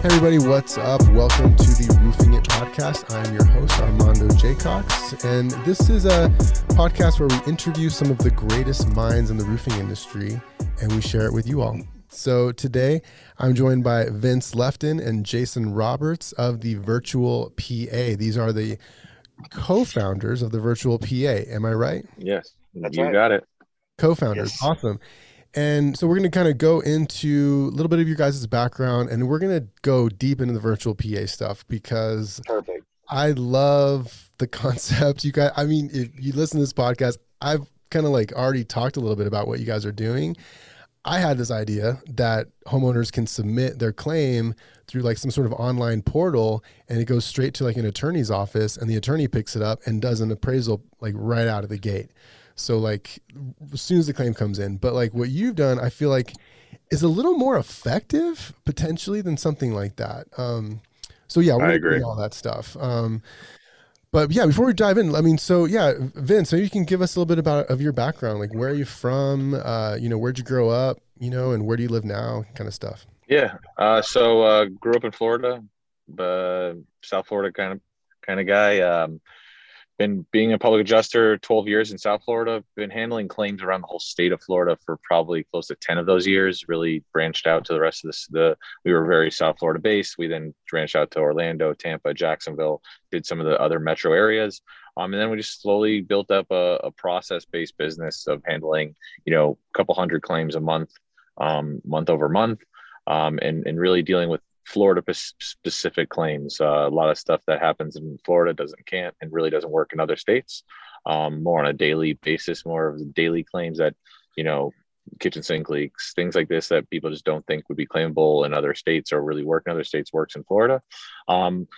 Hey everybody, what's up? Welcome to the Roofing It podcast. I'm your host, Armando Jaycox, and this is a podcast where we interview some of the greatest minds in the roofing industry and we share it with you all. So today I'm joined by Vince Lefton and Jason Roberts of the Virtual PA. These are the co-founders of the Virtual PA. Am I right? Yes, That's you right. got it. co-founders Yes. awesome and so we're going to kind of go into a little bit of your guys' background and we're going to go deep into the virtual pa stuff because Perfect. i love the concept. You guys i mean if you listen to this podcast i've kind of like already talked a little bit about what you guys are doing. I had this idea that homeowners can submit their claim through like some sort of online portal and it goes straight to like an attorney's office and the attorney picks it up and does an appraisal like right out of the gate so like as soon as the claim comes in but like what you've done i feel like is a little more effective potentially than something like that um so yeah we're I agree. all that stuff um but yeah before we dive in i mean so yeah vince maybe you can give us a little bit about of your background like where are you from uh you know where'd you grow up you know and where do you live now kind of stuff Yeah. Uh, so uh, grew up in Florida, South Florida kind of kind of guy. Um, been being a public adjuster 12 years in South Florida. Been handling claims around the whole state of Florida for probably close to 10 of those years. Really branched out to the rest of this. The we were very South Florida based. We then branched out to Orlando, Tampa, Jacksonville. Did some of the other metro areas. Um, and then we just slowly built up a, a process-based business of handling, you know, a couple hundred claims a month, um, month over month um, and, and really dealing with Florida specific claims. Uh, a lot of stuff that happens in Florida doesn't can't and really doesn't work in other states. Um, more on a daily basis, more of daily claims that you know, kitchen sink leaks, things like this that people just don't think would be claimable in other states or really work in other states works in Florida. Um,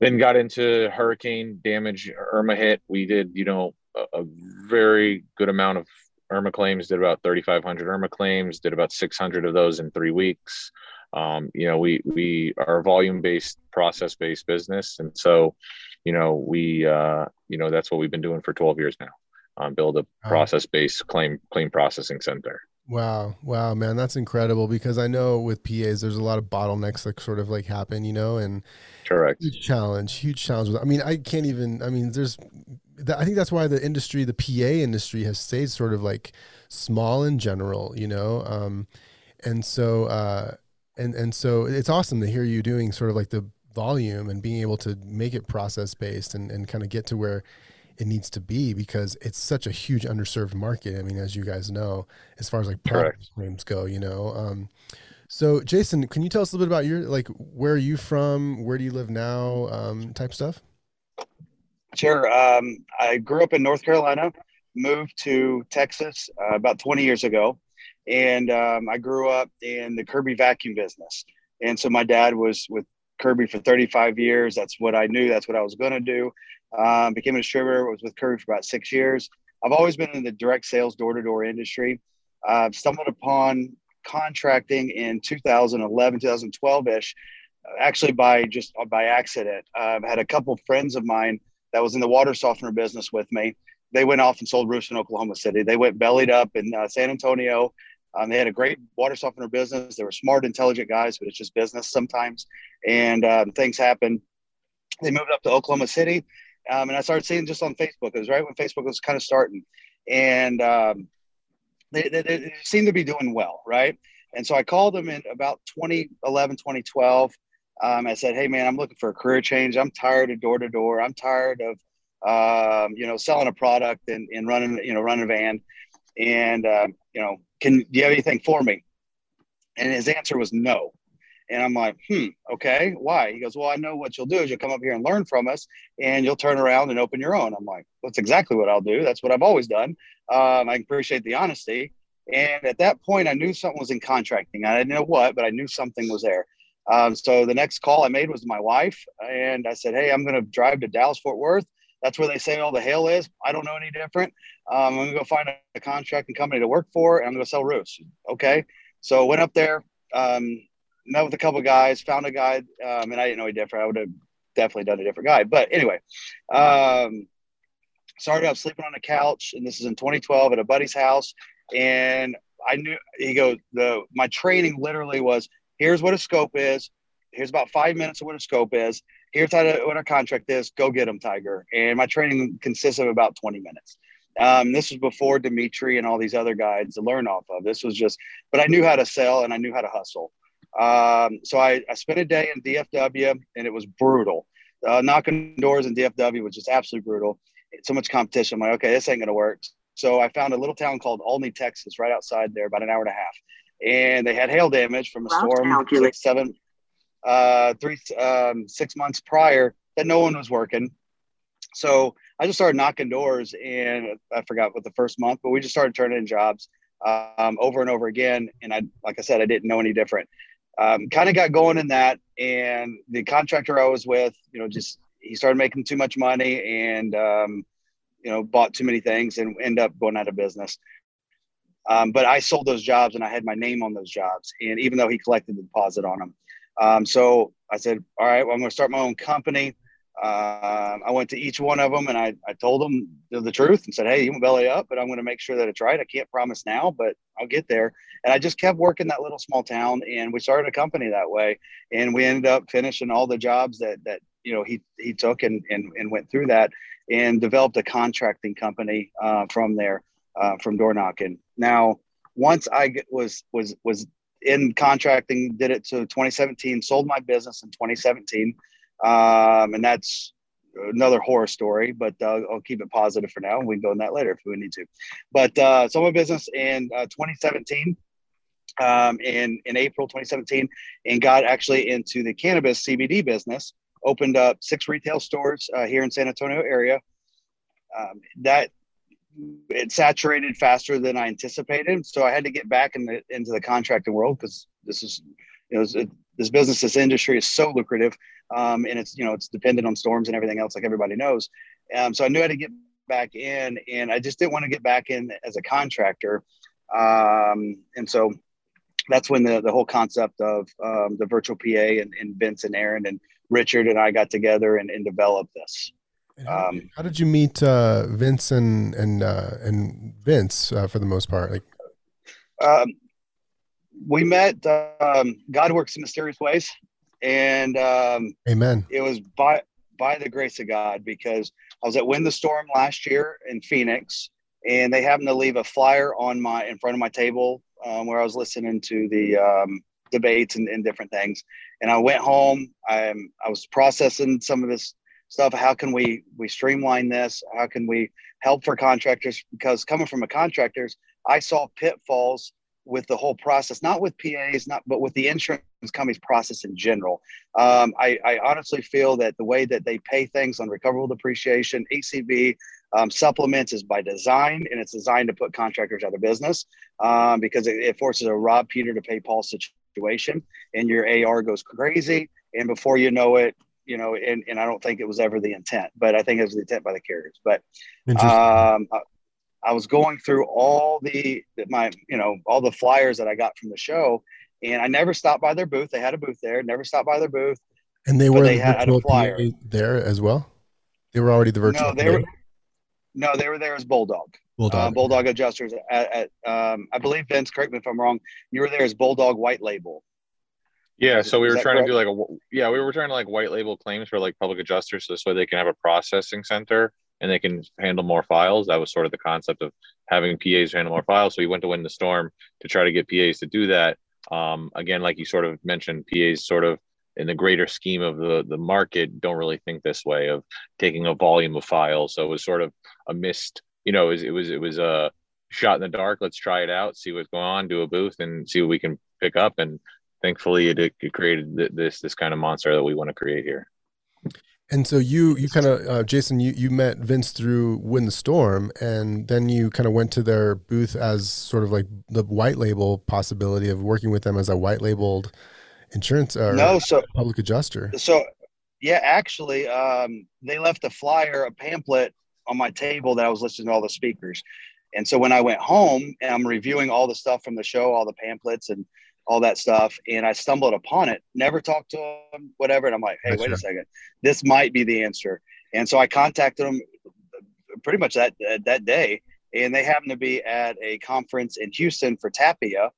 then got into hurricane damage. Irma hit. We did you know a, a very good amount of Irma claims. Did about 3,500 Irma claims. Did about 600 of those in three weeks. Um, you know, we we are a volume based, process based business, and so, you know, we uh, you know that's what we've been doing for 12 years now. Um, build a process based claim claim processing center. Wow, wow, man, that's incredible because I know with PAs there's a lot of bottlenecks that sort of like happen, you know, and Correct. huge challenge, huge challenge. I mean, I can't even. I mean, there's. I think that's why the industry, the PA industry, has stayed sort of like small in general, you know. Um, and so, uh, and and so it's awesome to hear you doing sort of like the volume and being able to make it process based and and kind of get to where it needs to be because it's such a huge underserved market. I mean, as you guys know, as far as like product Correct. go, you know. Um, so, Jason, can you tell us a little bit about your like where are you from, where do you live now, um, type stuff? Sure. Um, I grew up in North Carolina, moved to Texas uh, about 20 years ago, and um, I grew up in the Kirby vacuum business. And so my dad was with Kirby for 35 years. That's what I knew. That's what I was going to do. Um, became a distributor. Was with Kirby for about six years. I've always been in the direct sales, door to door industry. Uh, stumbled upon contracting in 2011, 2012 ish, actually by just by accident. I've had a couple friends of mine that was in the water softener business with me. They went off and sold roofs in Oklahoma City. They went bellied up in uh, San Antonio. Um, they had a great water softener business. They were smart, intelligent guys, but it's just business sometimes. And um, things happen. They moved up to Oklahoma City. Um, and I started seeing just on Facebook. It was right when Facebook was kind of starting. And um, they, they, they seemed to be doing well, right? And so I called them in about 2011, 2012. Um, I said, "Hey, man, I'm looking for a career change. I'm tired of door to door. I'm tired of, um, you know, selling a product and, and running, you know, running a van. And uh, you know, can do you have anything for me?" And his answer was no. And I'm like, "Hmm, okay, why?" He goes, "Well, I know what you'll do is you'll come up here and learn from us, and you'll turn around and open your own." I'm like, "That's exactly what I'll do. That's what I've always done." Um, I appreciate the honesty. And at that point, I knew something was in contracting. I didn't know what, but I knew something was there. Um, so the next call I made was my wife, and I said, "Hey, I'm going to drive to Dallas Fort Worth. That's where they say all the hail is. I don't know any different. Um, I'm to go find a, contracting company to work for, and I'm to sell roofs." Okay. So went up there, um, met with a couple guys, found a guy, um, and I didn't know any different. I would have definitely done a different guy. But anyway, um, started out sleeping on a couch, and this is in 2012 at a buddy's house. And I knew he goes, the my training literally was here's what a scope is, Here's about five minutes of what a scope is. Here's how to, what our contract is. Go get them, Tiger. And my training consists of about 20 minutes. Um, this was before Dimitri and all these other guys to learn off of. This was just, but I knew how to sell and I knew how to hustle. Um, so I, I spent a day in DFW and it was brutal. Uh, knocking doors in DFW was just absolutely brutal. So much competition. I'm like, okay, this ain't gonna work. So I found a little town called Olney, Texas, right outside there, about an hour and a half. And they had hail damage from a storm six, seven, uh, three, um, six months prior that no one was working. So I just started knocking doors, and I forgot what the first month, but we just started turning in jobs um, over and over again. And I, like I said, I didn't know any different. Um, kind of got going in that, and the contractor I was with, you know, just he started making too much money, and um, you know, bought too many things, and end up going out of business. Um, but I sold those jobs, and I had my name on those jobs, and even though he collected the deposit on them, um, so I said, all right, well, I'm going to start my own company. Uh, I went to each one of them and I, I told them the, truth and said, Hey, you can belly up, but I'm going to make sure that it's right. I can't promise now, but I'll get there. And I just kept working that little small town and we started a company that way. And we ended up finishing all the jobs that, that, you know, he, he took and, and, and went through that and developed a contracting company uh, from there, uh, from door knocking. Now, once I was, was, was in contracting, did it to 2017, sold my business in 2017 um, and that's another horror story, but uh, I'll keep it positive for now. We can go in that later if we need to. But uh, so my business in uh, 2017, um, in in April 2017, and got actually into the cannabis CBD business. Opened up six retail stores uh, here in San Antonio area. Um, that it saturated faster than I anticipated, so I had to get back in the, into the contracting world because this is you know it, this business, this industry is so lucrative, um, and it's you know it's dependent on storms and everything else, like everybody knows. Um, so I knew I had to get back in, and I just didn't want to get back in as a contractor. Um, and so that's when the, the whole concept of um, the virtual PA and, and Vince and Aaron and Richard and I got together and, and developed this. How, um, how, did you meet uh, Vince and and uh, and Vince uh, for the most part? Like, um, we met. Um, God works in mysterious ways, and um, Amen. It was by by the grace of God because I was at Win the Storm last year in Phoenix, and they happened to leave a flyer on my in front of my table um, where I was listening to the um, debates and, and, different things. And I went home. I I was processing some of this stuff. How can we we streamline this? How can we help for contractors? Because coming from a contractors, I saw pitfalls with the whole process, not with PAs, not but with the insurance companies process in general. Um, I, I, honestly feel that the way that they pay things on recoverable depreciation, ACV, um, supplements is by design, and it's designed to put contractors out of business um, because it, it, forces a Rob Peter to pay Paul situation, and your AR goes crazy, and before you know it, you know, and, and I don't think it was ever the intent, but I think it was the intent by the carriers. But um, I was going through all the my you know all the flyers that I got from the show, and I never stopped by their booth. They had a booth there. Never stopped by their booth. And they were they had a flyer there as well. They were already the virtual. No, they were. No, they were there as Bulldog. Bulldog. Uh, Bulldog adjusters at, at um, I believe Vince. Correct me if I'm wrong. You were there as Bulldog White Label. Yeah, so we were trying correct? to do like a yeah, we were trying to like white label claims for like public adjusters, so this way they can have a processing center and they can handle more files. That was sort of the concept of having PAs handle more files. So we went to win the storm to try to get PAs to do that. Um, again, like you sort of mentioned, PAs sort of in the greater scheme of the the market don't really think this way of taking a volume of files. So it was sort of a missed, you know, it was it was, it was a shot in the dark. Let's try it out, see what's going on, do a booth, and see what we can pick up. And thankfully, it, it created this this kind of monster that we want to create here. And so you you kind of uh, Jason you you met Vince through Win the Storm, and then you kind of went to their booth as sort of like the white label possibility of working with them as a white labeled insurance or no, so, public adjuster. So yeah, actually, um, they left a flyer, a pamphlet on my table that I was listening to all the speakers. And so when I went home and I'm reviewing all the stuff from the show, all the pamphlets and all that stuff. And I stumbled upon it, never talked to him, whatever. And I'm like, hey, That's wait a second, this might be the answer. And so I contacted them pretty much that that day, and they happened to be at a conference in Houston for Tapia.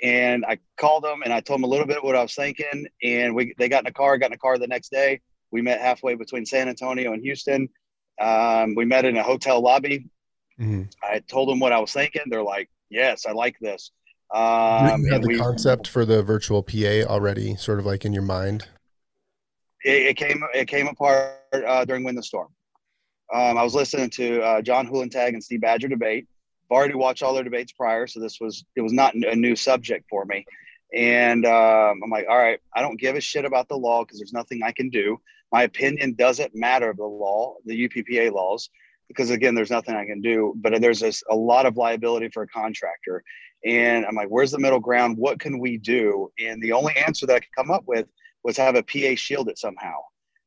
And I called them and I told them a little bit what I was thinking. And we they got in a car, got in a car the next day. We met halfway between San Antonio and Houston. Um, we met in a hotel lobby. Mm-hmm. I told them what I was thinking. They're like, "Yes, I like this." Um, you had the we, concept for the virtual PA already, sort of like in your mind. It, it came it came apart uh, during Win the Storm. Um, I was listening to uh, John Hulentag and Steve Badger debate. I've already watched all their debates prior, so this was it was not a new subject for me. And um, I'm like, all right, I don't give a shit about the law because there's nothing I can do. My opinion doesn't matter. of The law, the UPPA laws, because again, there's nothing I can do. But there's this, a lot of liability for a contractor. And I'm like, where's the middle ground? What can we do? And the only answer that I could come up with was have a PA shield it somehow.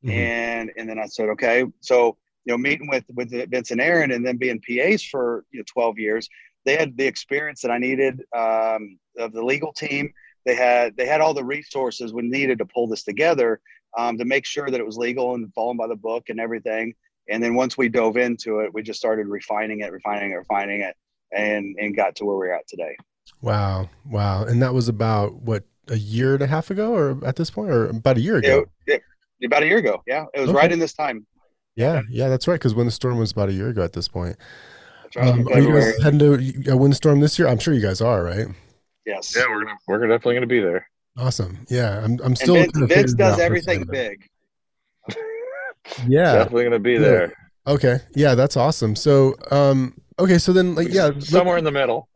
Mm-hmm. And and then I said, okay, so you know, meeting with with Vince and Aaron, and then being PAs for you know 12 years, they had the experience that I needed um, of the legal team. They had they had all the resources we needed to pull this together um, to make sure that it was legal and following by the book and everything. And then once we dove into it, we just started refining it, refining it, refining it, and and got to where we're at today. Wow, wow! And that was about what a year and a half ago, or at this point, or about a year ago. It, it, about a year ago, yeah. It was okay. right in this time. Yeah, yeah, that's right. Because Win the Storm was about a year ago at this point. Right, um, are you guys heading to a Windstorm this year? I'm sure you guys are, right? Yes. Yeah, we're gonna we're definitely gonna be there. Awesome. Yeah, I'm. I'm still. And Vince, Vince does everything big. yeah, definitely gonna be there. Okay. Yeah, that's awesome. So, um, okay, so then, like, yeah, somewhere in the middle.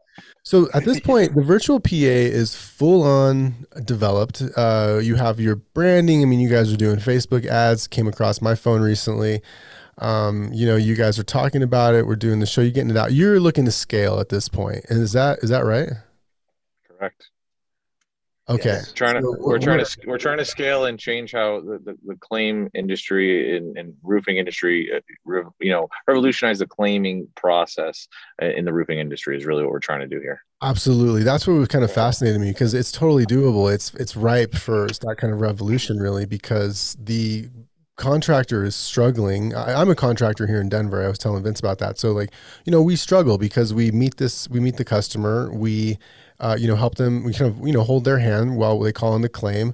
So at this point, the virtual PA is full on developed. Uh, you have your branding. I mean, you guys are doing Facebook ads. Came across my phone recently. Um, you know, you guys are talking about it. We're doing the show. You're getting it out. You're looking to scale at this point. And is that is that right? Correct. Okay. Yes. Trying to so we're, we're trying to we're trying to scale and change how the, the, the claim industry and, and roofing industry, uh, you know, revolutionize the claiming process uh, in the roofing industry is really what we're trying to do here. Absolutely, that's what was kind of fascinated me because it's totally doable. It's it's ripe for that kind of revolution, really, because the contractor is struggling. I, am a contractor here in Denver. I was telling Vince about that. So like, you know, we struggle because we meet this, we meet the customer, we uh, you know, help them, we kind of, you know, hold their hand while they call in the claim.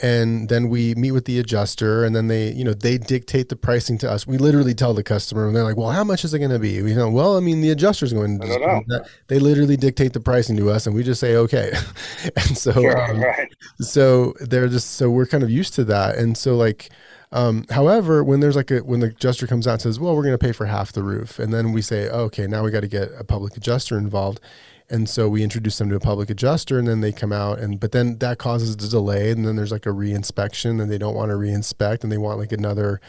And then we meet with the adjuster and then they, you know, they dictate the pricing to us. We literally tell the customer and they're like, well, how much is it going to be? We know, well, I mean, the adjuster's going to, they literally dictate the pricing to us and we just say, okay. and so, sure, um, right. so they're just, so we're kind of used to that. And so like, um, however, when there's like a when the adjuster comes out and says, "Well, we're going to pay for half the roof," and then we say, oh, "Okay, now we got to get a public adjuster involved," and so we introduce them to a public adjuster and then they come out and but then that causes a delay and then there's like a reinspection and they don't want to reinspect and they want like another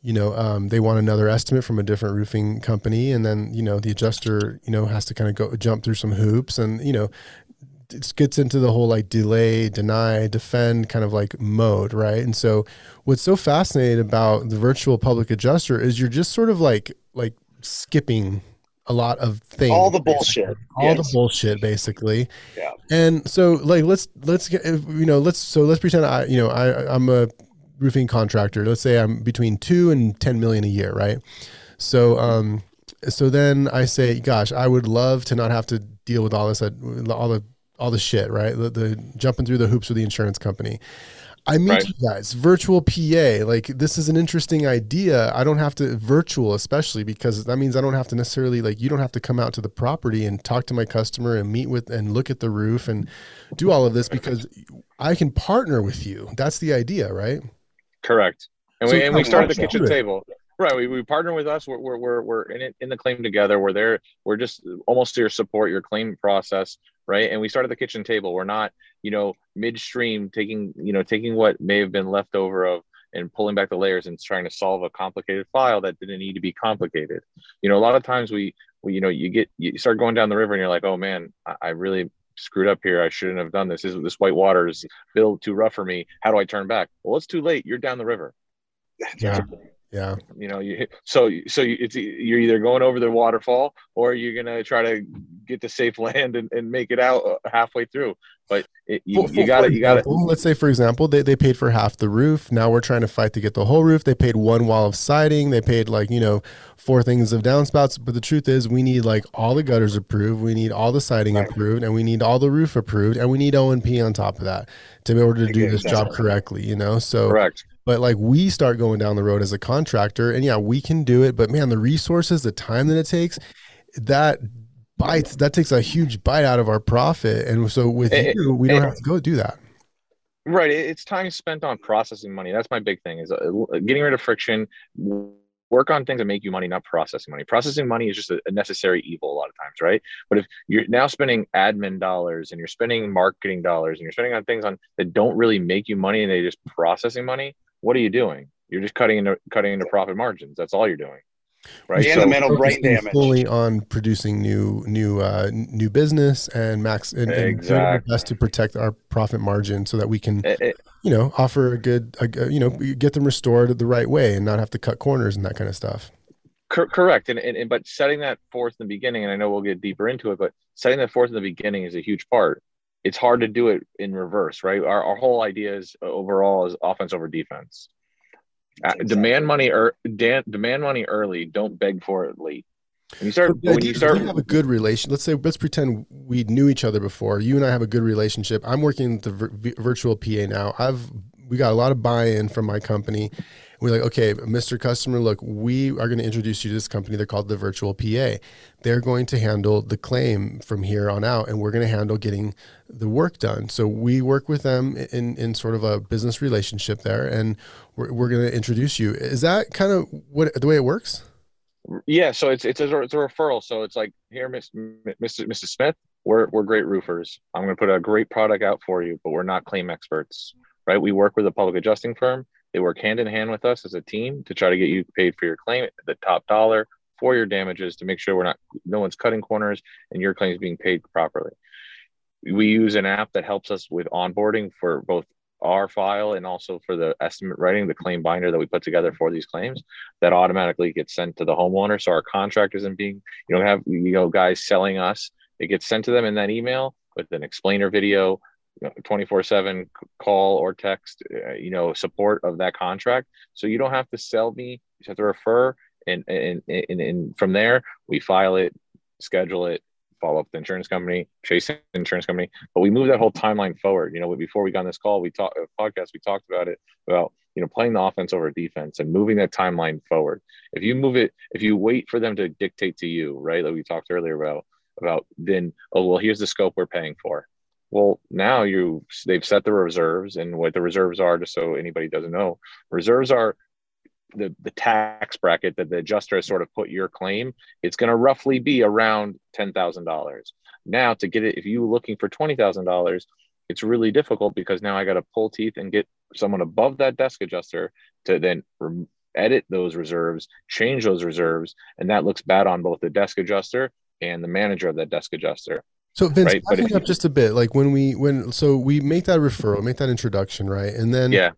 you know um, they want another estimate from a different roofing company and then you know the adjuster you know has to kind of go jump through some hoops and you know it gets into the whole like delay deny defend kind of like mode right? And so what's so fascinating about the virtual public adjuster is you're just sort of like like skipping a lot of things. All the bullshit. All yes. the bullshit, basically. Yeah. And so, like, let's let's get you know let's so let's pretend I you know I I'm a roofing contractor. Let's say I'm between two and ten million a year, right? So um so then I say, gosh, I would love to not have to deal with all this all the all the shit, right? The, the jumping through the hoops with the insurance company. I meet right. you guys, virtual PA. Like this is an interesting idea. I don't have to virtual, especially because that means I don't have to necessarily like you don't have to come out to the property and talk to my customer and meet with and look at the roof and do all of this because I can partner with you. That's the idea, right? Correct. And so we and we started the kitchen table. Right. We, we partner with us. We're, we're, we're in it in the claim together. We're there. We're just almost to your support, your claim process right? And we start at the kitchen table. We're not you know midstream taking you know taking what may have been left over of and pulling back the layers and trying to solve a complicated file that didn't need to be complicated. You know a lot of times we, we you know you get you start going down the river and you're like oh man i, I really screwed up here. I shouldn't have done this. This, this white water is built too rough for me. How do i turn back? Well it's too late. You're down the river. Yeah. Yeah. You know, you so so it's you're either going over the waterfall or you're gonna try to get to safe land and, and make it out uh, halfway through. But it, you, you got it. You got it. Let's say, for example, they, they paid for half the roof. Now we're trying to fight to get the whole roof. They paid one wall of siding. They paid like you know four things of downspouts. But the truth is, we need like all the gutters approved. We need all the siding right. approved, and we need all the roof approved, and we need O and P on top of that to be able to do this job correctly. You know, so correct but like we start going down the road as a contractor and yeah we can do it but man the resources the time that it takes that bites that takes a huge bite out of our profit and so with it, you we don't it, have to go do that right it's time spent on processing money that's my big thing is uh, getting rid of friction work on things that make you money, not processing money. Processing money is just a, a, necessary evil a lot of times, right? But if you're now spending admin dollars and you're spending marketing dollars and you're spending on things on that don't really make you money and they just processing money, what are you doing? You're just cutting into cutting into profit margins. That's all you're doing. Right. And so, the mental brain damage. Fully on producing new new uh, new business and max and, exactly. and best to protect our profit margin so that we can it, it, you know offer a good a, you know get them restored the right way and not have to cut corners and that kind of stuff. correct. And, and, and but setting that forth in the beginning, and I know we'll get deeper into it, but setting that forth in the beginning is a huge part it's hard to do it in reverse, right? Our, our whole idea is uh, overall is offense over defense. Uh, exactly. Demand money or er, demand money early. Don't beg for it late. When you start, when you start, have a good relation. Let's say, let's pretend we knew each other before. You and I have a good relationship. I'm working with the vir- virtual PA now. I've we got a lot of buy-in from my company, we're like, okay, Mr. Customer, look, we are going to introduce you to this company. They're called the Virtual PA. They're going to handle the claim from here on out, and we're going to handle getting the work done. So we work with them in, in sort of a business relationship there, and we're, we're going to introduce you. Is that kind of what the way it works? Yeah, so it's it's a, it's a referral. So it's like here, Miss Mrs. Smith, we're we're great roofers. I'm going to put a great product out for you, but we're not claim experts, right? We work with a public adjusting firm they work hand in hand with us as a team to try to get you paid for your claim at the top dollar for your damages to make sure we're not no one's cutting corners and your claim is being paid properly. We use an app that helps us with onboarding for both our file and also for the estimate writing, the claim binder that we put together for these claims that automatically gets sent to the homeowner. So our contract isn't being, you don't have, you know, guys selling us. It gets sent to them in that email with an explainer video, 24 7 call or text uh, you know support of that contract so you don't have to sell me you have to refer and and, and, and from there we file it schedule it follow up the insurance company chase insurance company but we move that whole timeline forward. You know before we got on this call we talked uh, podcast we talked about it about you know playing the offense over defense and moving that timeline forward. If you move it if you wait for them to dictate to you right like we talked earlier about about then oh well here's the scope we're paying for. Well, now you they've set the reserves, and what the reserves are, just so anybody doesn't know, reserves are the the tax bracket that the adjuster has sort of put your claim. It's going to roughly be around ten thousand dollars. Now, to get it, if you're looking for twenty thousand dollars, it's really difficult because now I got to pull teeth and get someone above that desk adjuster to then edit those reserves, change those reserves, and that looks bad on both the desk adjuster and the manager of that desk adjuster. So Vince, right? back up just a bit. Like when we when so we make that referral, make that introduction, right? And then yeah.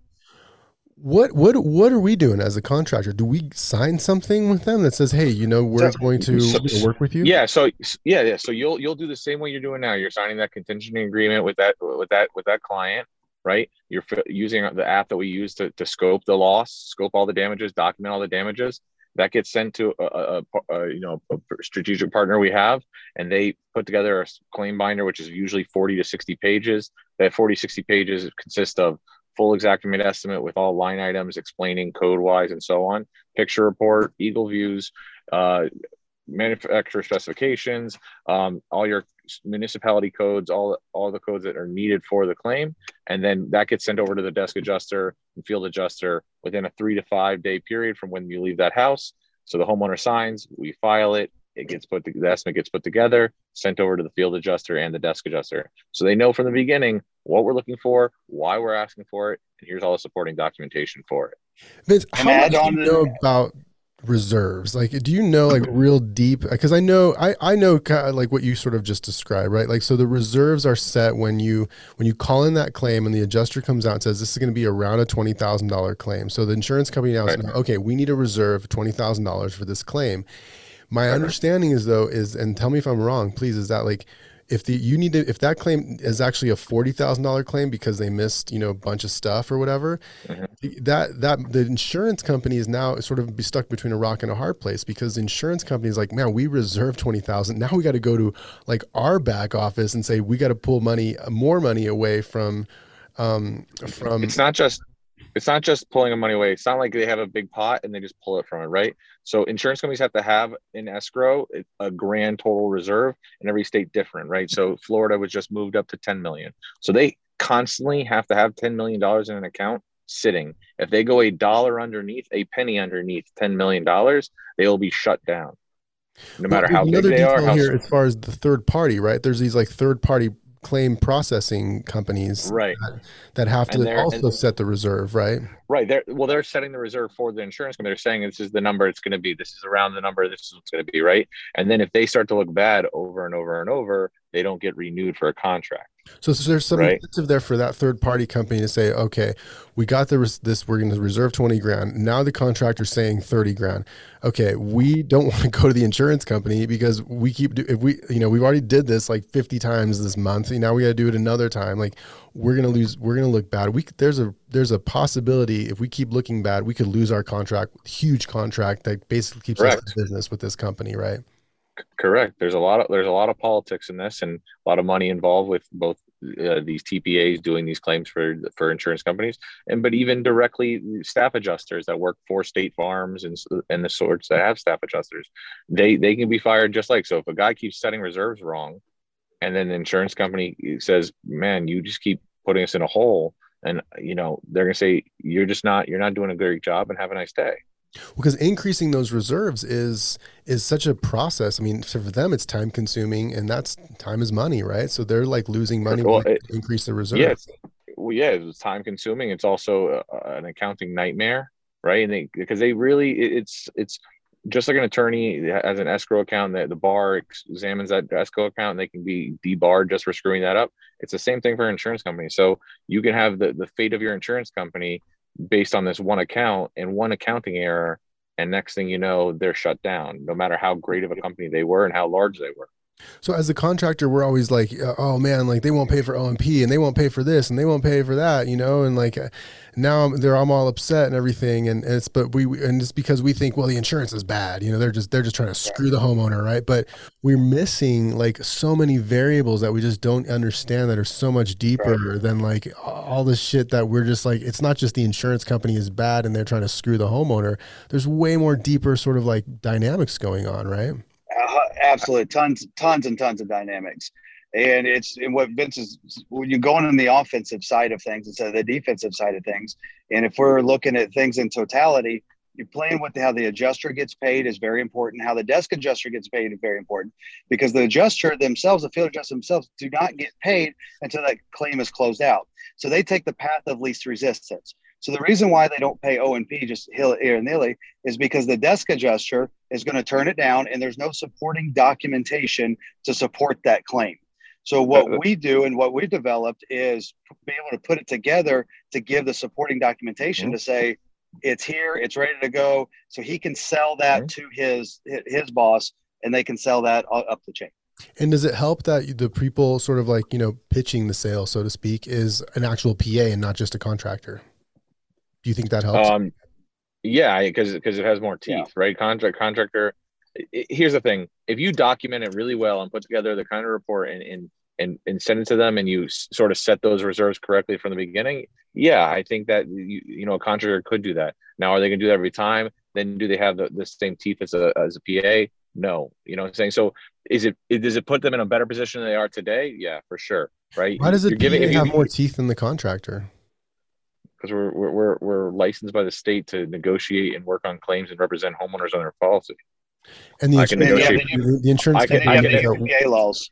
What what what are we doing as a contractor? Do we sign something with them that says, "Hey, you know, we're so, going to so, work with you"? Yeah. So yeah, yeah. So you'll you'll do the same way you're doing now. You're signing that contingency agreement with that with that with that client, right? You're using the app that we use to to scope the loss, scope all the damages, document all the damages, that gets sent to a, a, a, you know a strategic partner we have and they put together a claim binder which is usually 40 to 60 pages that 40 60 pages consist of full Xactimate estimate with all line items explaining code wise and so on picture report EagleViews uh, manufacturer specifications, um, all your municipality codes, all all the codes that are needed for the claim, and then that gets sent over to the desk adjuster and field adjuster within a three to five day period from when you leave that house. So the homeowner signs, we file it, it gets put the estimate gets put together, sent over to the field adjuster and the desk adjuster. So they know from the beginning what we're looking for, why we're asking for it, and here's all the supporting documentation for it. Vince, how much do you know about reserves like do you know like real deep because i know i i know kind of like what you sort of just described right like so the reserves are set when you when you call in that claim and the adjuster comes out and says this is going to be around a $20000 claim so the insurance company now right. is okay we need a reserve $20000 for this claim my right. understanding is though is and tell me if i'm wrong please is that like if the you need to if that claim is actually a forty thousand dollar claim because they missed you know a bunch of stuff or whatever, mm-hmm. that that the insurance company is now sort of be stuck between a rock and a hard place because the insurance company is like, man, we reserve twenty thousand. Now we got to go to like our back office and say we got to pull money more money away from um from. It's not just it's not just pulling the money away. It's not like they have a big pot and they just pull it from it, right? So insurance companies have to have in escrow a grand total reserve, and every state different, right? So mm-hmm. Florida was just moved up to 10 million, so they constantly have to have 10 million dollars in an account sitting. If they go a dollar underneath, a penny underneath 10 million dollars, they will be shut down. No matter well, how big they are. How here, as far as the third party, right? There's these like third party claim processing companies right. that, that have to also set the reserve right? Right they're well they're setting the reserve for the insurance company. They're saying this is the number it's going to be. This is around the number this is what's going to be right? And then if they start to look bad over and over and over they don't get renewed for a contract so, so there's some right. incentive there for that third party company to say, okay, we got the this, we're going to reserve 20 grand. Now the contractor's saying 30 grand. Okay, we don't want to go to the insurance company because we keep, if we, you know, we've already did this like 50 times this month. And now we got to do it another time. Like we're going to lose, we're going to look bad. We, there's a, there's a possibility if we keep looking bad, we could lose our contract, huge contract that basically keeps Correct. us in business with this company, right? Correct. There's a lot of there's a lot of politics in this and a lot of money involved with both uh, these TPAs doing these claims for for insurance companies. And but even directly staff adjusters that work for state farms and and the sorts that have staff adjusters they they can be fired just like so if a guy keeps setting reserves wrong and then the insurance company says man you just keep putting us in a hole and you know they're to say you're just not you're not doing a great job and have a nice day because increasing those reserves is is such a process. I mean, for them, it's time consuming, and that's time is money, right? So they're like losing money well, it, increase the reserve. Yes, well, yeah, it's time consuming. It's also a, an accounting nightmare, right? And they because they really it's it's just like an attorney has an escrow account that the bar examines that escrow account and they can be debarred just for screwing that up. It's the same thing for an insurance company. So you can have the, the fate of your insurance company based on this one account and one accounting error and next thing you know they're shut down no matter how great of a company they were and how large they were so as a contractor, we're always like, uh, oh man, like they won't pay for O&P and they won't pay for this and they won't pay for that, you know, and like now they're I'm all upset and everything, and it's but we and it's because we think well the insurance is bad, you know, they're just they're just trying to screw the homeowner, right? But we're missing like so many variables that we just don't understand that are so much deeper right. than like all this shit that we're just like it's not just the insurance company is bad and they're trying to screw the homeowner. There's way more deeper sort of like dynamics going on, right? Absolutely, tons, tons and tons of dynamics. And it's and what Vince is when you're going on the offensive side of things instead of the defensive side of things. And if we're looking at things in totality, you're playing with how the adjuster gets paid is very important. How the desk adjuster gets paid is very important because the adjuster themselves, the field adjuster themselves, do not get paid until that claim is closed out. So they take the path of least resistance. So the reason why they don't pay O&P just here and nilly is because the desk adjuster is going to turn it down and there's no supporting documentation to support that claim. So what we do and what we developed is be able to put it together to give the supporting documentation mm-hmm. to say it's here, it's ready to go, so he can sell that mm-hmm. to his his boss, and they can sell that up the chain. And does it help that the people sort of like you know pitching the sale, so to speak, is an actual PA and not just a contractor? Do you think that helps? Um, yeah, because because it has more teeth, yeah. right? Contract contractor. It, here's the thing: if you document it really well and put together the kind of report and and and, and send it to them, and you s- sort of set those reserves correctly from the beginning, yeah, I think that you you know a contractor could do that. Now, are they going to do that every time? Then do they have the, the same teeth as a as a PA? No, you know what I'm saying. So is it, it does it put them in a better position than they are today? Yeah, for sure. Right. Why does it giving, have you, more teeth than the contractor? Because we're, we're we're licensed by the state to negotiate and work on claims and represent homeowners on their policy. And the, I can negotiate, the, the insurance I can, I can, laws.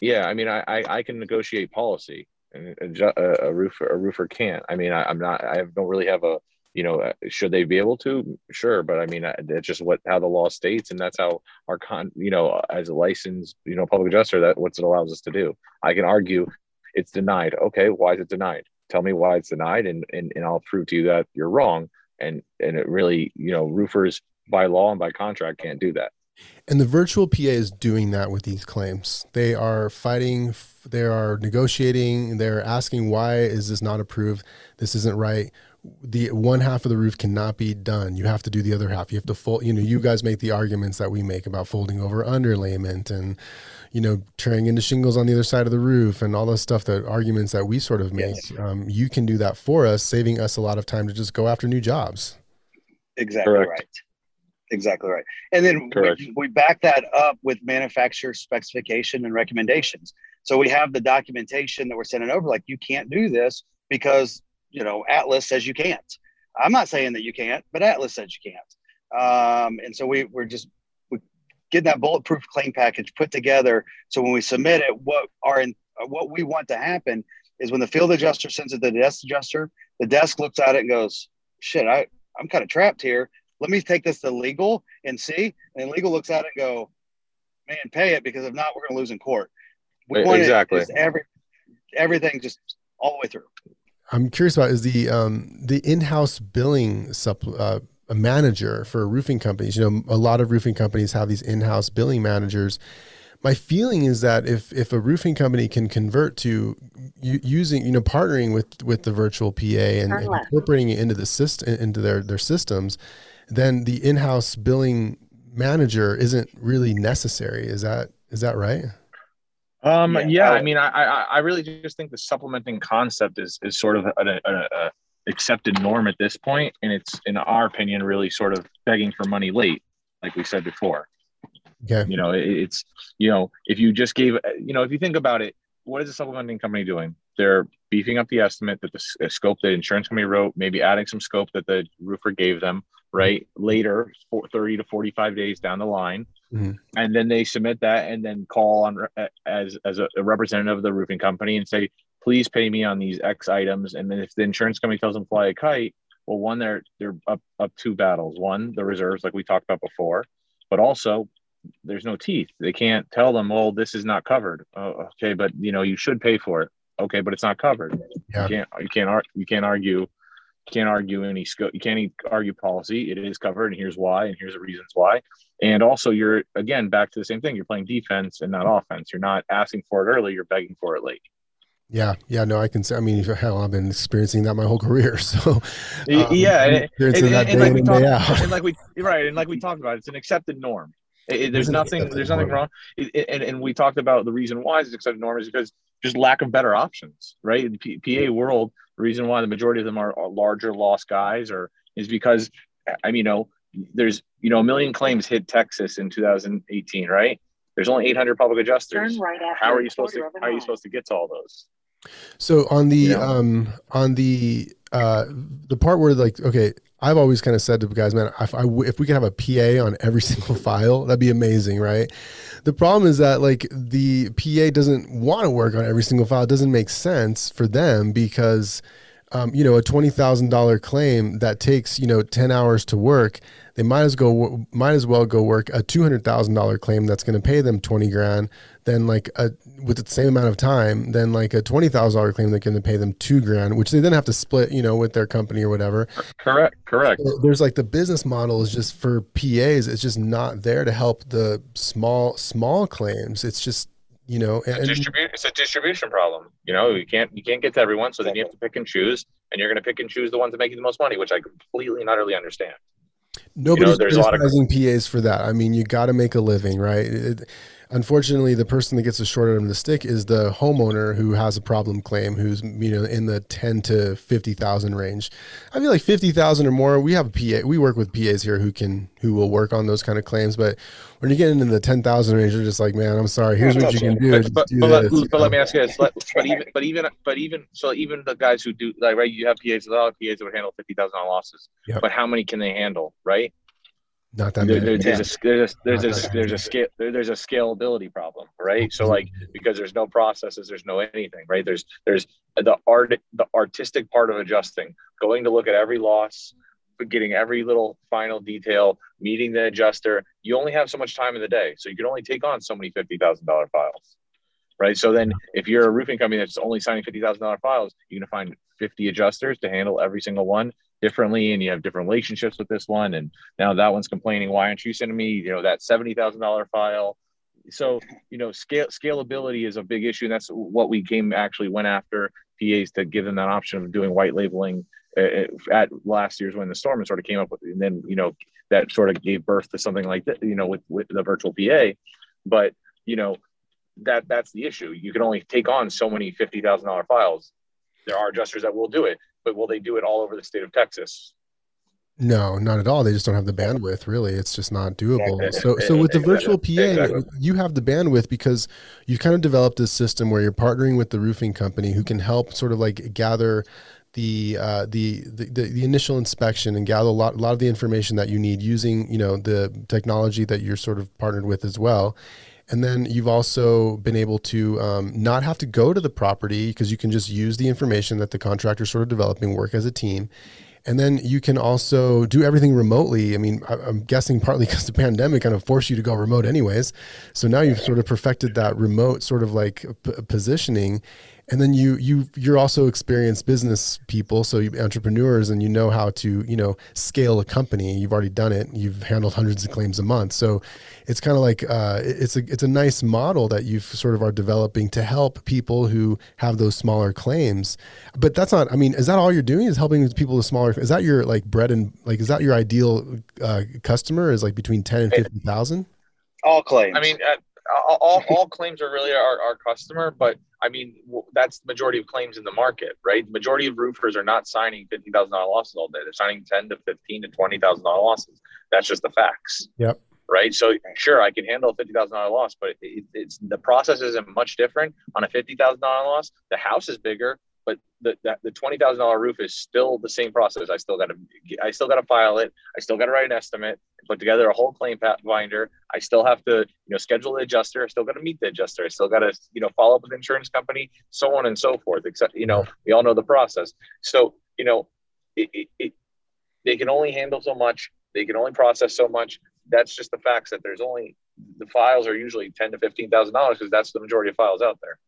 Yeah, I mean, I, I, I can negotiate policy, and a, a, roofer a roofer can't. I mean, I, am not. I don't really have a you know, uh, should they be able to? Sure, but I mean, uh, it's just what how the law states, and that's how our con, you know, as a licensed, you know, public adjuster, that what it allows us to do. I can argue it's denied. Okay, why is it denied? Tell me why it's denied, and and, and I'll prove to you that you're wrong. And and it really, you know, roofers by law and by contract can't do that. And the virtual PA is doing that with these claims. They are fighting, they are negotiating, they're asking why is this not approved? This isn't right the one half of the roof cannot be done. You have to do the other half. You have to fold. You know, you guys make the arguments that we make about folding over underlayment and you know tearing into shingles on the other side of the roof and all the stuff. That arguments that we sort of make. Yes. Um, you can do that for us, saving us a lot of time to just go after new jobs. Exactly Correct. right. Exactly right. And then we, we back that up with manufacturer specification and recommendations. So we have the documentation that we're sending over, like you can't do this because you know, Atlas says you can't. I'm not saying that you can't, but Atlas says you can't. Um, and so we, we're just we getting that bulletproof claim package put together. So when we submit it, what are in, what we want to happen is when the field adjuster sends it to the desk adjuster, the desk looks at it and goes, "Shit, I I'm kind of trapped here. Let me take this to legal and see." And legal looks at it and go, "Man, pay it because if not, we're going to lose in court." We want exactly every everything just all the way through. I'm curious about is the um, the in-house billing sup, uh, a manager for roofing companies. You know, a lot of roofing companies have these in-house billing managers. My feeling is that if if a roofing company can convert to using you know partnering with with the virtual PA and, and incorporating it into the system into their their systems, then the in-house billing manager isn't really necessary. Is that is that right? Um, yeah, yeah I mean, I, I, I really just think the supplementing concept is is sort of a, a, a, accepted norm at this point, and it's in our opinion really sort of begging for money late, like we said before. Okay. You know, it's you know, if you just gave, you know, if you think about it, what is a supplementing company doing? They're beefing up the estimate that the scope that insurance company wrote, maybe adding some scope that the roofer gave them, right? Later, 30 to 45 days down the line, Mm-hmm. And then they submit that and then call on as, as a, a, representative of the roofing company and say, please pay me on these X items. And then if the insurance company tells them fly a kite, well, one, they're, they're up, up two battles. One, the reserves, like we talked about before, but also there's no teeth. They can't tell them, well, this is not covered. Oh, okay. But you know, you should pay for it. Okay. But it's not covered. Yeah. You can't, you can't, you can't argue can't argue any scope. You can't argue policy. It is covered, and here's why, and here's the reasons why. And also, you're again back to the same thing. You're playing defense and not offense. You're not asking for it early. You're begging for it late. Yeah, yeah, no, I can say. I mean, hell, I've been experiencing that my whole career. So, um, yeah, and, and, and, and like we talked, and like we right, and like we talked about, it's an accepted norm. It, there's nothing, there's nothing wrong. It, and, and we talked about the reason why it's accepted norm is because just lack of better options, right? In the P- PA world, the reason why the majority of them are, are larger loss guys or is because I mean, you know, there's you know a million claims hit Texas in 2018, right? There's only 800 public adjusters. Right how are you supposed to how are you supposed to get to all those? So on the you know? um on the uh the part where like okay, I've always kind of said to guys, man, if, I, if we could have a PA on every single file, that'd be amazing, right? The problem is that like the PA doesn't want to work on every single file. It doesn't make sense for them because, um, you know, a twenty thousand dollar claim that takes you know ten hours to work, they might as go might as well go work a two hundred thousand dollar claim that's going to pay them twenty grand than like a with the same amount of time than like a twenty thousand dollar claim that can pay them two grand, which they then have to split, you know, with their company or whatever. Correct, correct. So there's like the business model is just for PAs. It's just not there to help the small small claims. It's just you know, and, it's, a it's a distribution problem. You know, you can't you can't get to everyone, so then you have to pick and choose, and you're going to pick and choose the ones that make you the most money, which I completely and utterly understand. Nobody's you know, criticizing of- PAs for that. I mean, you got to make a living, right? It, Unfortunately, the person that gets the short end of the stick is the homeowner who has a problem claim, who's you know in the ten to fifty thousand range. I feel like fifty thousand or more. We have a PA. We work with PAs here who can who will work on those kind of claims. But when you get into the ten thousand range, you're just like, man, I'm sorry. Here's what you can do. But, but, do but, let, but let, me ask you this. Let, but even but even but even so, even the guys who do like right, you have PAs. A lot of PAs that would handle fifty thousand losses. Yep. But how many can they handle? Right Not that There- many. there- there's a there's a there's Not a that there's a many. scale there- there's a scalability problem, right? So like mm-hmm. because there's no processes, there's no anything, right? There's there's the art the artistic part of adjusting, going to look at every loss, getting every little final detail, meeting the adjuster. You only have so much time in the day, so you can only take on so many fifty thousand dollar files, right? So then if you're a roofing company that's only signing fifty thousand dollar files, you're gonna find fifty adjusters to handle every single one differently, and you have different relationships with this one, and now that one's complaining, why aren't you sending me, you know, that seventy thousand dollar file? So you know, scale scalability is a big issue, and that's what we came actually went after PAs to give them that option of doing white labeling uh, at last year's Win the Storm sort of came up with, and then you know that sort of gave birth to something like that, you know, with with the virtual PA, but you know that that's the issue. You can only take on so many fifty thousand dollar files. There are adjusters that will do it, but will they do it all over the state of Texas? No, not at all. They just don't have the bandwidth. Really, it's just not doable. So, so with the virtual PA, Exactly. you have the bandwidth because you've kind of developed this system where you're partnering with the roofing company who can help sort of like gather the uh, the, the the the initial inspection and gather a lot a lot of the information that you need using you know the technology that you're sort of partnered with as well. And then you've also been able to um, not have to go to the property because you can just use the information that the contractor's sort of developing, work as a team. And then you can also do everything remotely. I mean, I- I'm guessing partly because the pandemic kind of forced you to go remote, anyways. So now you've sort of perfected that remote sort of like p- positioning. And then you you you're also experienced business people, so you entrepreneurs, and you know how to you know scale a company. You've already done it. You've handled hundreds of claims a month, so it's kind of like uh, it's a it's a nice model that you've sort of are developing to help people who have those smaller claims. But that's not. I mean, is that all you're doing? Is helping people with smaller? Is that your like bread and like is that your ideal uh, customer? Is like between ten and fifty thousand? All claims. I mean, uh, all, all, claims are really our, our customer, but I mean, that's the majority of claims in the market, right? The majority of roofers are not signing $50,000 losses all day. They're signing 10 to 15 to $20,000 losses. That's just the facts. Yep. Right. So sure, I can handle a $50,000 loss, but it, it's the process isn't much different on a $50,000 loss. The house is bigger, but the, the, the $20,000 roof is still the same process. I still got to, I still got to file it. I still got to write an estimate, put together a whole claim binder. I still have to, you know, schedule the adjuster. I still got to meet the adjuster. I still got to, you know, follow up with the insurance company, so on and so forth. Except, you know, we all know the process. So, you know, it, it, it, they can only handle so much. They can only process so much. That's just the facts that there's only the files are usually ten to fifteen thousand dollars because that's the majority of files out there.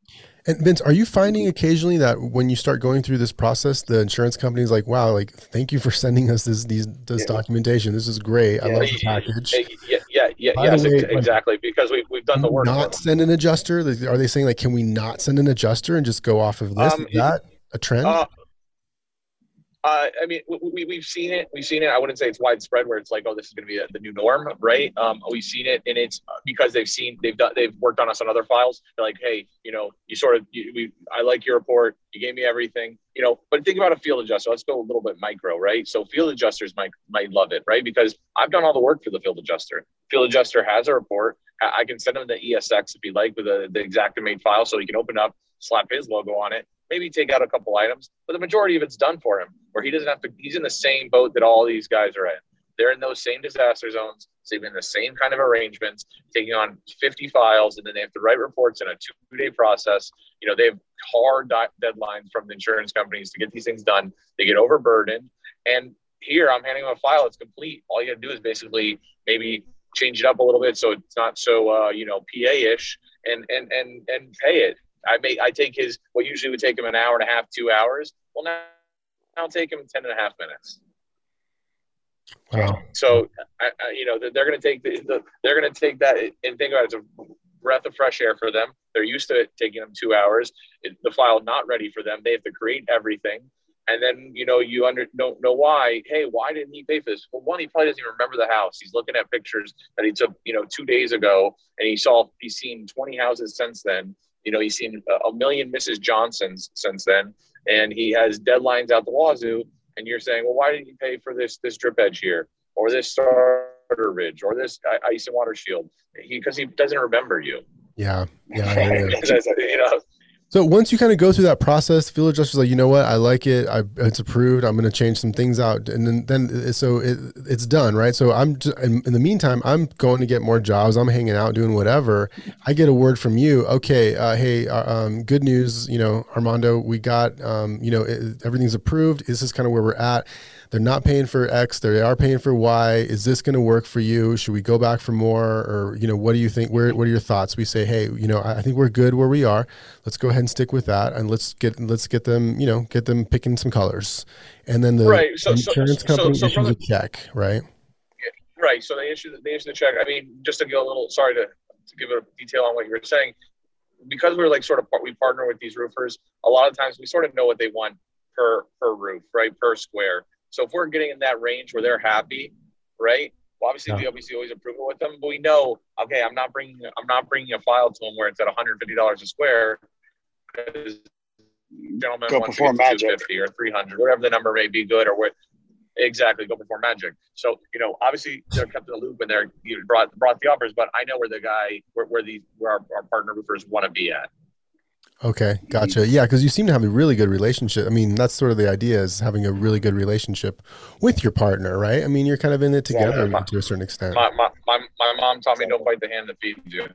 And Vince, are you finding occasionally that when you start going through this process, the insurance company is like, "Wow, like thank you for sending us this these this Yeah. documentation. This is great. I love the package." Yeah, yeah, yeah, yes, way, exactly. Because we've we've done the work. Not send an adjuster. Are they saying like, can we not send an adjuster and just go off of this? Um, is that a trend? Uh, uh, I mean, we, we, we've seen it. We've seen it. I wouldn't say it's widespread where it's like, oh, this is going to be the new norm, right? Um, we've seen it, and it's because they've seen they've done they've worked on us on other files. They're like, hey, you know, you sort of you, we I like your report. You gave me everything, you know. But think about a field adjuster. Let's go a little bit micro, right? So field adjusters might might love it, right? Because I've done all the work for the field adjuster. Field adjuster has a report. I can send him the ESX if he like with the, the Xactimate file, so he can open up, slap his logo on it, maybe take out a couple items, but the majority of it's done for him, where he doesn't have to. He's in the same boat that all these guys are in. They're in those same disaster zones, saving the same kind of arrangements, taking on 50 files, and then they have to write reports in a two-day process. You know, they have hard deadlines from the insurance companies to get these things done. They get overburdened, and here I'm handing them a file It's complete. All you got to do is basically maybe change it up a little bit so it's not so uh, you know PA-ish, and and and and pay it. I may I take his what usually would take him an hour and a half, two hours. Well, now I'll take him 10 and a half minutes. wow. So, I, I, you know, they're, they're going to take the, the they're going to take that and think about it. It's a breath of fresh air for them. They're used to it taking them two hours. It, the file not ready for them. They have to create everything. And then, you know, you under don't know why. Hey, why didn't he pay for this? Well, one, he probably doesn't even remember the house. He's looking at pictures that he took, you know, two days ago, and he saw he's seen 20 houses since then. You know, he's seen a, million Mrs. Johnsons since then, and he has deadlines out the wazoo. And you're saying, well, why didn't you pay for this this drip edge here, or this ridge, or this i- ice and water shield? He because he doesn't remember you. Yeah, yeah. I you. you know, So once you kind of go through that process, field adjuster's like, you know what, I like it. I, it's approved. I'm going to change some things out, and then then so it, it's done, right? So I'm just, in, in, the meantime, I'm going to get more jobs. I'm hanging out, doing whatever. I get a word from you. Okay, uh, hey, uh, um, good news. You know, Armando, we got, um, you know, it, everything's approved. This is kind of where we're at they're not paying for X, they are paying for Y. Is this going to work for you? Should we go back for more? Or, you know, what do you think? Where, what are your thoughts? We say, hey, you know, I think we're good where we are. Let's go ahead and stick with that. And let's get, let's get them, you know, get them picking some colors. And then the right. so, insurance so, company so, issues a check, right? Right. So they issue, they issue the check. I mean, just to get a little, sorry to, to give a detail on what you were saying, because we're like sort of, we partner with these roofers, a lot of times we sort of know what they want per, per roof, right? Per square. So if we're getting in that range where they're happy, right? Well, obviously yeah. we obviously always approve it with them, but we know, okay, I'm not bringing, I'm not bringing a file to them where it's at 150 dollars a square. Gentlemen go wants perform magic. 250 or 300, whatever the number may be, good or what. Exactly, go perform magic. So you know, obviously they're kept in the loop and they're you brought brought the offers, but I know where the guy where, where the where our, our partner roofers want to be at. Okay, gotcha. Mm-hmm. Yeah, because you seem to have a really good relationship. I mean, that's sort of the idea is having a really good relationship with your partner, right? I mean, you're kind of in it together yeah, my, to a certain extent. My, my, my, my mom taught me don't bite the hand that feeds you.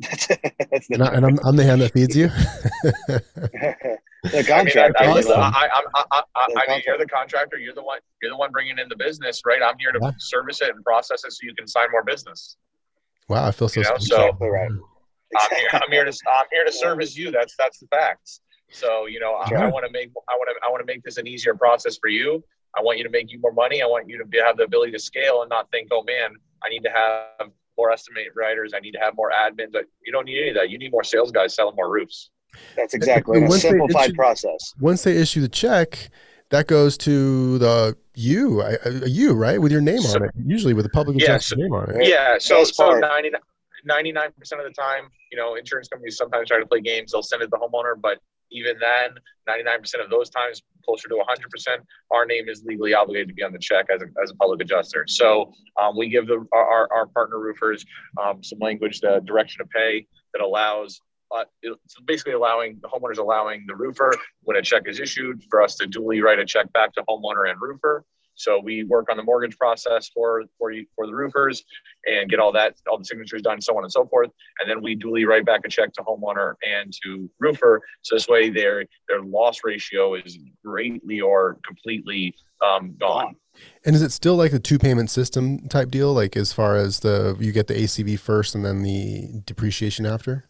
and, I, am I'm the hand that feeds you. the contractor. I mean, I, I, I, I, mean, you're the contractor. You're the one. You're the one bringing in the business, right? I'm here to yeah. service it and process it so you can sign more business. Wow, I feel so. You know, so right. I'm here. I'm here to. I'm here to service you. That's that's the facts. So you know, I, I want to make. I want to. I want to make this an easier process for you. I want you to make you more money. I want you to be, have the ability to scale and not think, oh man, I need to have more estimate writers. I need to have more admins. But you don't need any of that. You need more sales guys selling more roofs. That's exactly a simplified issue, process. Once they issue the check, that goes to the you, you right, with your name so, on it. Usually with a public yeah, so, name on it. Yeah. So so 99 percent of the time, you know, insurance companies sometimes try to play games. They'll send it to the homeowner, but even then, 99% of those times, closer to 100%, our name is legally obligated to be on the check as a, as a public adjuster. So um, we give the, our, our partner roofers um, some language, the direction of pay that allows uh, it's basically allowing the homeowners allowing the roofer when a check is issued for us to duly write a check back to homeowner and roofer so we work on the mortgage process for for for the roofers and get all that all the signatures done, so on and so forth. And then we duly write back a check to homeowner and to roofer. So this way their their loss ratio is greatly or completely um, gone. And is it still like a two payment system type deal? Like as far as the you get the ACV first and then the depreciation after?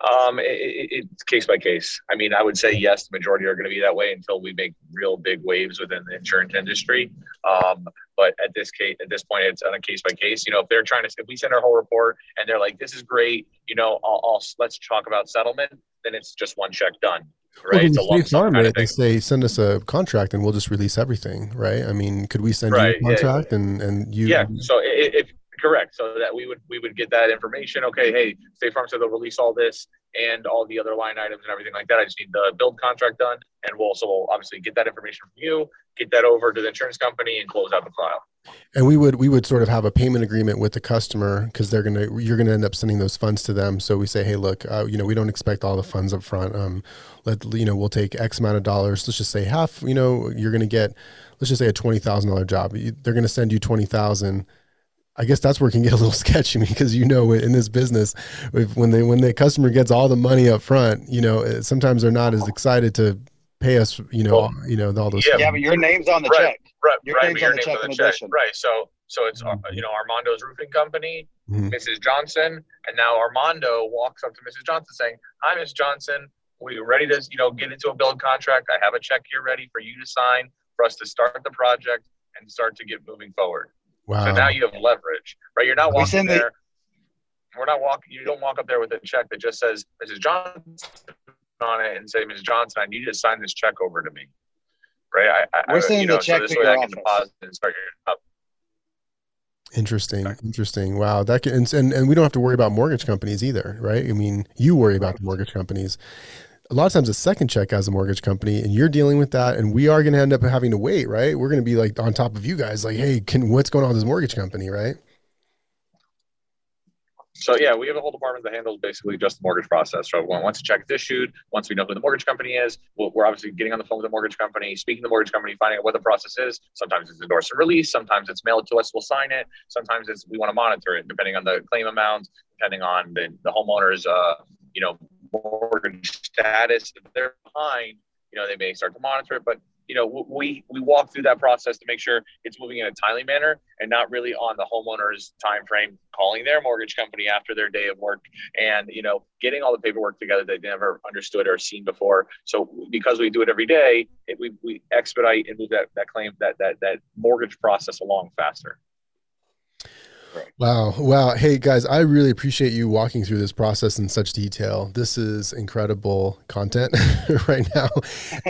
Um, it, it, it's case by case. I mean, I would say yes, the majority are going to be that way until we make real big waves within the insurance industry. Um, but at this case, at this point, it's on a case by case. You know, if they're trying to, if we send our whole report and they're like, "This is great," you know, I'll, I'll let's talk about settlement. Then it's just one check done. Right, well, it's a lump kind of They say send us a contract and we'll just release everything, right? I mean, could we send right. you a contract yeah. and and you? Yeah. So if Correct. So that we would we would get that information. Okay, hey, State Farm said they'll release all this and all the other line items and everything like that. I just need the build contract done, and we'll also we'll obviously get that information from you, get that over to the insurance company, and close out the file. And we would we would sort of have a payment agreement with the customer because they're gonna you're gonna end up sending those funds to them. So we say, hey, look, uh, you know, we don't expect all the funds up front. Um, let you know, we'll take X amount of dollars. Let's just say half. You know, you're gonna get, let's just say a twenty thousand dollar job. They're gonna send you twenty thousand I guess that's where it can get a little sketchy because you know in this business, when they when the customer gets all the money up front, you know eh, sometimes they're not as excited to pay us, you know, well, you know all those. Yeah, yeah, but your name's on the right, check. Right, your right, name's your on the check on the check. Right. So so it's uh, mm-hmm. you know Armando's roofing company, mm-hmm. Mrs. Johnson, and now Armando walks up to Mrs. Johnson saying, "Hi, Miss Johnson, we're ready to you know get into a build contract. I have a check here ready for you to sign for us to start the project and start to get moving forward." Wow. So now you have leverage, right? You're not walking there. The- we're not walking. You don't walk up there with a check that just says Mrs. Johnson on it and say, Mrs. Johnson, I need you to sign this check over to me, right? I, we're I, sending you know, the check so this way I can deposit and start your up. Interesting. Interesting. Wow. That can, and, and and we don't have to worry about mortgage companies either, right? I mean, you worry about the mortgage companies a lot of times a second check as a mortgage company and you're dealing with that and we are going to end up having to wait right? We're going to be like on top of you guys like hey can what's going on with this mortgage company? Right so yeah, we have a whole department that handles basically just the mortgage process. So once a check is issued, once we know who the mortgage company is, we're obviously getting on the phone with the mortgage company, speaking to the mortgage company, finding out what the process is. Sometimes it's endorse and release. Sometimes it's mailed to us. We'll sign it. Sometimes it's we want to monitor it, depending on the claim amount, depending on the, the homeowner's uh, you know mortgage status. If they're behind, you know they may start to monitor it, but you know, we we walk through that process to make sure it's moving in a timely manner and not really on the homeowner's time frame calling their mortgage company after their day of work and you know getting all the paperwork together they never understood or seen before. So because we do it every day, it, we we expedite and move that that claim that that that mortgage process along faster. Wow. Wow. Hey guys, I really appreciate you walking through this process in such detail. This is incredible content right now.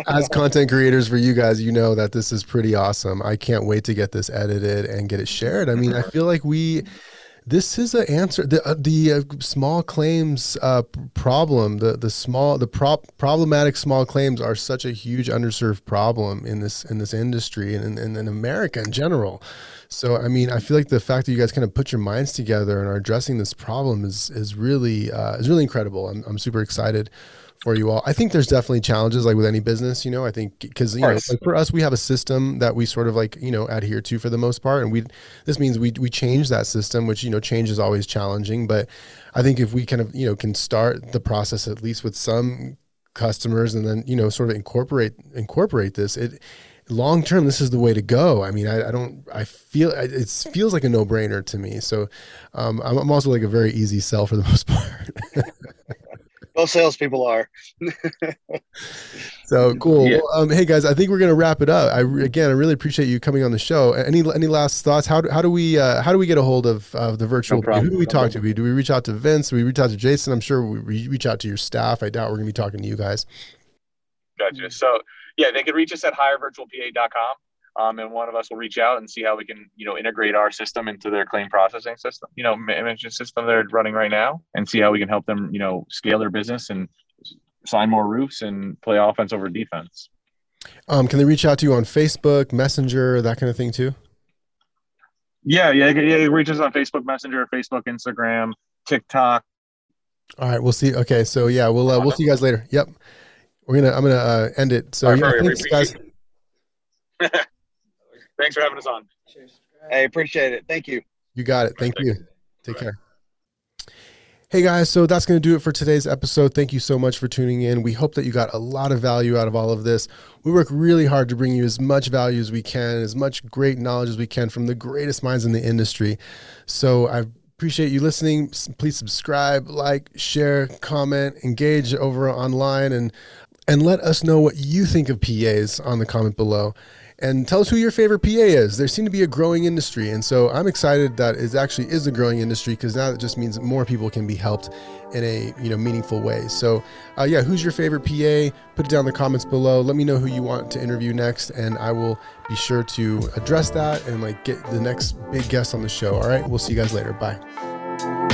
As content creators for you guys, you know that this is pretty awesome. I can't wait to get this edited and get it shared. I mean, I feel like we this is an answer the uh, the uh, small claims uh, problem the the small the prop problematic small claims are such a huge underserved problem in this in this industry and in, in America in general so I mean I feel like the fact that you guys kind of put your minds together and are addressing this problem is is really uh, is really incredible I'm, I'm super excited for you all. I think there's definitely challenges like with any business, you know, I think because, you know, like for us, we have a system that we sort of like, you know, adhere to for the most part. And we, this means we, we change that system, which, you know, change is always challenging. But I think if we kind of, you know, can start the process at least with some customers and then, you know, sort of incorporate, incorporate this, it, long term this is the way to go i mean i, I don't i feel it feels like a no-brainer to me so um, I'm, I'm also like a very easy sell for the most part most salespeople are. so cool. Yeah. Well, um, hey guys, I think we're gonna wrap it up. I again, I really appreciate you coming on the show. Any any last thoughts? How do, how do we uh, how do we get a hold of of the virtual? No who do we no talk problem. to? Do we reach out to Vince? Do we reach out to Jason? I'm sure we reach out to your staff. I doubt we're gonna be talking to you guys. Gotcha. So yeah, they can reach us at hirevirtualpa.com um, and one of us will reach out and see how we can, you know, integrate our system into their claim processing system, you know, management system they're running right now, and see how we can help them, you know, scale their business and sign more roofs and play offense over defense. Um, can they reach out to you on Facebook, Messenger, that kind of thing too? Yeah, yeah, yeah. Reach us on Facebook Messenger, Facebook, Instagram, TikTok. All right, we'll see. Okay, so yeah, we'll uh, we'll see you guys later. Yep, we're gonna I'm gonna uh, end it. So right, yeah, thanks, guys. Thanks for having us on. Cheers. I appreciate it. Thank you. You got it. Thank you. Take care. Hey guys, so that's going to do it for today's episode. Thank you so much for tuning in. We hope that you got a lot of value out of all of this. We work really hard to bring you as much value as we can, as much great knowledge as we can from the greatest minds in the industry. So I appreciate you listening. Please subscribe, like, share, comment, engage over online and and let us know what you think of PAs on the comment below and tell us who your favorite PA is. There seem to be a growing industry, and so I'm excited that it actually is a growing industry because now it just means more people can be helped in a you know meaningful way. So uh, yeah, who's your favorite PA? Put it down in the comments below. Let me know who you want to interview next, and I will be sure to address that and like get the next big guest on the show. All right, we'll see you guys later. Bye.